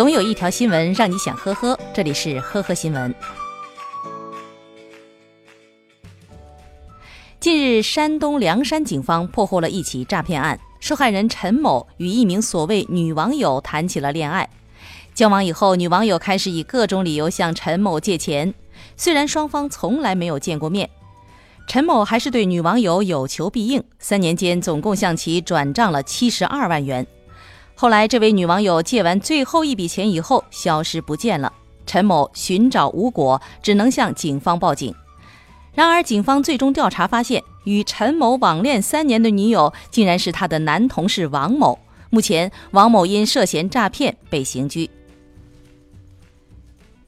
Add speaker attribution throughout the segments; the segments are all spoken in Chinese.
Speaker 1: 总有一条新闻让你想呵呵，这里是呵呵新闻。近日，山东梁山警方破获了一起诈骗案，受害人陈某与一名所谓女网友谈起了恋爱。交往以后，女网友开始以各种理由向陈某借钱，虽然双方从来没有见过面，陈某还是对女网友有求必应，三年间总共向其转账了七十二万元。后来，这位女网友借完最后一笔钱以后消失不见了，陈某寻找无果，只能向警方报警。然而，警方最终调查发现，与陈某网恋三年的女友竟然是他的男同事王某。目前，王某因涉嫌诈骗被刑拘。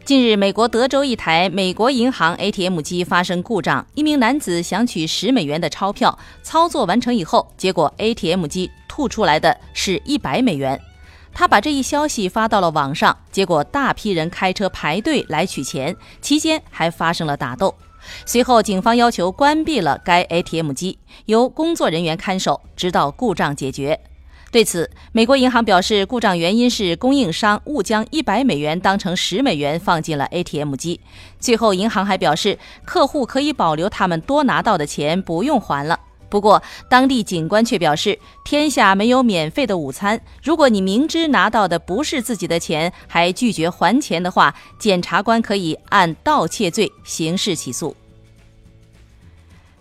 Speaker 1: 近日，美国德州一台美国银行 ATM 机发生故障，一名男子想取十美元的钞票，操作完成以后，结果 ATM 机吐出来的是一百美元。他把这一消息发到了网上，结果大批人开车排队来取钱，期间还发生了打斗。随后，警方要求关闭了该 ATM 机，由工作人员看守，直到故障解决。对此，美国银行表示，故障原因是供应商误将一百美元当成十美元放进了 ATM 机。最后，银行还表示，客户可以保留他们多拿到的钱，不用还了。不过，当地警官却表示，天下没有免费的午餐。如果你明知拿到的不是自己的钱，还拒绝还钱的话，检察官可以按盗窃罪刑事起诉。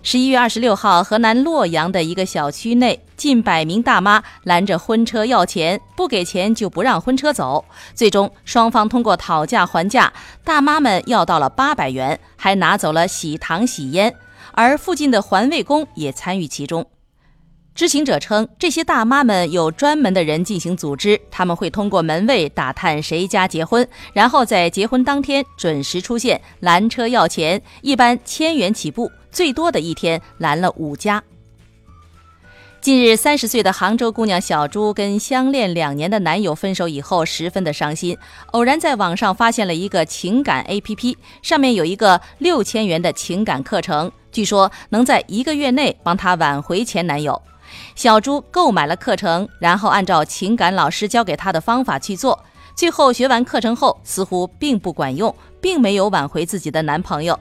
Speaker 1: 十一月二十六号，河南洛阳的一个小区内，近百名大妈拦着婚车要钱，不给钱就不让婚车走。最终，双方通过讨价还价，大妈们要到了八百元，还拿走了喜糖喜烟。而附近的环卫工也参与其中。知情者称，这些大妈们有专门的人进行组织，他们会通过门卫打探谁家结婚，然后在结婚当天准时出现拦车要钱，一般千元起步，最多的一天拦了五家。近日，三十岁的杭州姑娘小朱跟相恋两年的男友分手以后，十分的伤心。偶然在网上发现了一个情感 APP，上面有一个六千元的情感课程，据说能在一个月内帮她挽回前男友。小朱购买了课程，然后按照情感老师教给她的方法去做，最后学完课程后，似乎并不管用，并没有挽回自己的男朋友。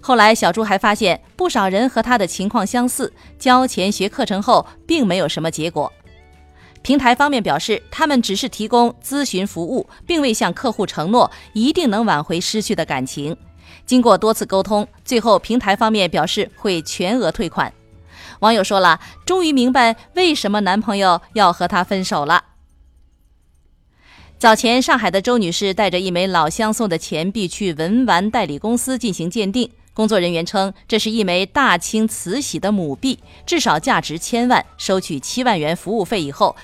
Speaker 1: 后来，小朱还发现不少人和他的情况相似，交钱学课程后并没有什么结果。平台方面表示，他们只是提供咨询服务，并未向客户承诺一定能挽回失去的感情。经过多次沟通，最后平台方面表示会全额退款。网友说了，终于明白为什么男朋友要和她分手了。早前，上海的周女士带着一枚老乡送的钱币去文玩代理公司进行鉴定。工作人员称，这是一枚大清慈禧的母币，至少价值千万。收取七万元服务费以后，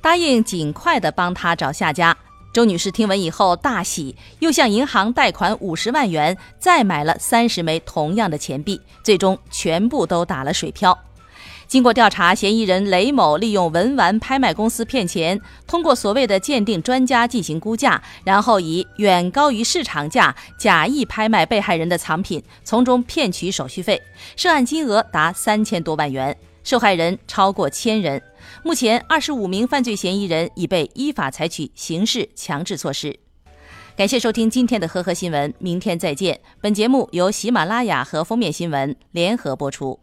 Speaker 1: 答应尽快的帮他找下家。周女士听闻以后大喜，又向银行贷款五十万元，再买了三十枚同样的钱币，最终全部都打了水漂。经过调查，嫌疑人雷某利用文玩拍卖公司骗钱，通过所谓的鉴定专家进行估价，然后以远高于市场价假意拍卖被害人的藏品，从中骗取手续费，涉案金额达三千多万元，受害人超过千人。目前，二十五名犯罪嫌疑人已被依法采取刑事强制措施。感谢收听今天的呵呵新闻，明天再见。本节目由喜马拉雅和封面新闻联合播出。